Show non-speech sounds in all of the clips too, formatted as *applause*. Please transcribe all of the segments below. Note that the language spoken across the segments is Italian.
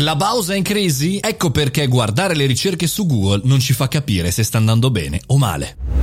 Clubhouse è in crisi? Ecco perché guardare le ricerche su Google non ci fa capire se sta andando bene o male.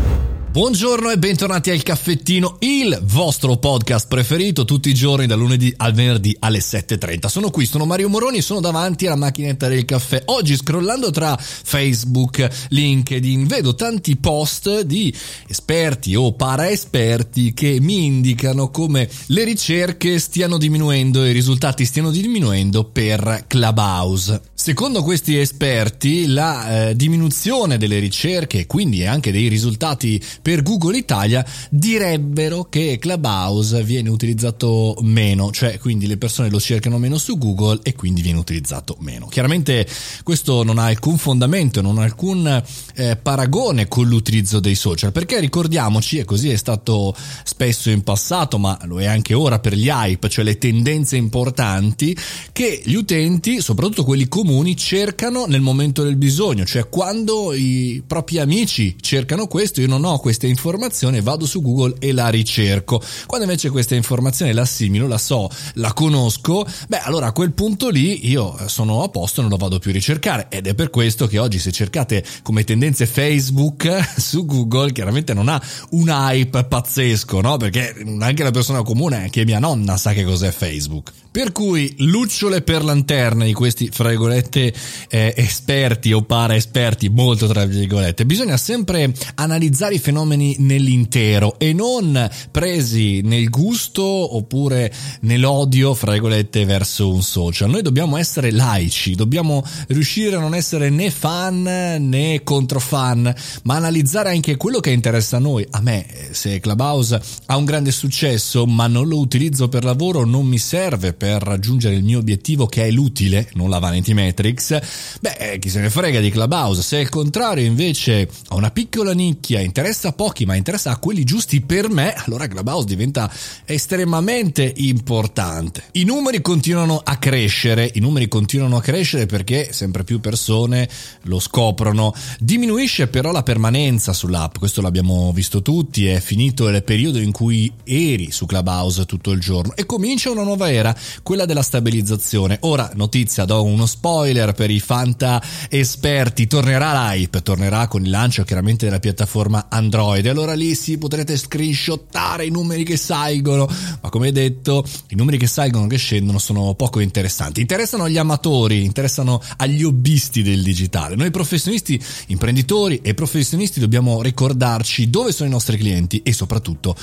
Buongiorno e bentornati al Caffettino, il vostro podcast preferito tutti i giorni da lunedì al venerdì alle 7.30. Sono qui, sono Mario Moroni, sono davanti alla macchinetta del caffè. Oggi scrollando tra Facebook, LinkedIn, vedo tanti post di esperti o paraesperti che mi indicano come le ricerche stiano diminuendo e i risultati stiano diminuendo per Clubhouse. Secondo questi esperti la eh, diminuzione delle ricerche e quindi anche dei risultati per Google Italia direbbero che Clubhouse viene utilizzato meno, cioè quindi le persone lo cercano meno su Google e quindi viene utilizzato meno. Chiaramente questo non ha alcun fondamento, non ha alcun eh, paragone con l'utilizzo dei social, perché ricordiamoci, e così è stato spesso in passato, ma lo è anche ora per gli hype, cioè le tendenze importanti, che gli utenti, soprattutto quelli comuni, cercano nel momento del bisogno, cioè quando i propri amici cercano questo, io non ho questa questa informazione, vado su Google e la ricerco. Quando invece questa informazione la assimilo, la so, la conosco, beh allora a quel punto lì io sono a posto non lo vado più a ricercare ed è per questo che oggi se cercate come tendenze Facebook *laughs* su Google chiaramente non ha un hype pazzesco, no? Perché anche la persona comune, anche mia nonna sa che cos'è Facebook. Per cui lucciole per lanterne di questi, fra virgolette, eh, esperti o para esperti, molto tra virgolette, bisogna sempre analizzare i fenomeni nell'intero e non presi nel gusto oppure nell'odio, fra virgolette, verso un social. Noi dobbiamo essere laici, dobbiamo riuscire a non essere né fan né contro fan, ma analizzare anche quello che interessa a noi. A me, se Clubhouse ha un grande successo, ma non lo utilizzo per lavoro, non mi serve per raggiungere il mio obiettivo che è l'utile, non la Vanity Metrics, beh, eh, chi se ne frega di Clubhouse. Se al contrario invece ha una piccola nicchia, interessa a pochi, ma interessa a quelli giusti per me, allora Clubhouse diventa estremamente importante. I numeri continuano a crescere, i numeri continuano a crescere perché sempre più persone lo scoprono. Diminuisce però la permanenza sull'app, questo l'abbiamo visto tutti, è finito il periodo in cui eri su Clubhouse tutto il giorno e comincia una nuova era, quella della stabilizzazione. Ora, notizia, do uno spoiler per i fanta esperti, tornerà l'hype, tornerà con il lancio chiaramente della piattaforma Android. E allora lì sì, potrete screenshottare i numeri che salgono, ma come detto, i numeri che salgono e che scendono sono poco interessanti. Interessano agli amatori, interessano agli hobbisti del digitale. Noi professionisti, imprenditori e professionisti dobbiamo ricordarci dove sono i nostri clienti e soprattutto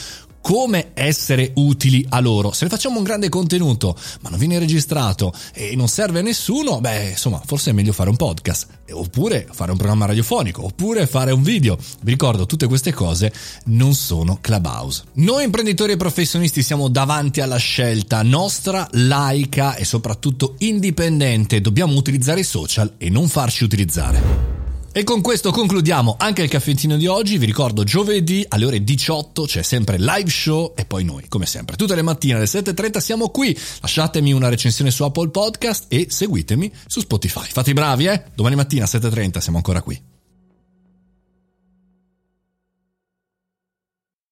come essere utili a loro. Se facciamo un grande contenuto, ma non viene registrato e non serve a nessuno, beh, insomma, forse è meglio fare un podcast, oppure fare un programma radiofonico, oppure fare un video. Vi ricordo, tutte queste cose non sono Clubhouse. Noi imprenditori e professionisti siamo davanti alla scelta nostra, laica e soprattutto indipendente. Dobbiamo utilizzare i social e non farci utilizzare. E con questo concludiamo anche il caffettino di oggi. Vi ricordo giovedì alle ore 18 c'è sempre live show e poi noi, come sempre, tutte le mattine alle 7.30 siamo qui. Lasciatemi una recensione su Apple Podcast e seguitemi su Spotify. Fate i bravi, eh? Domani mattina alle 7.30 siamo ancora qui.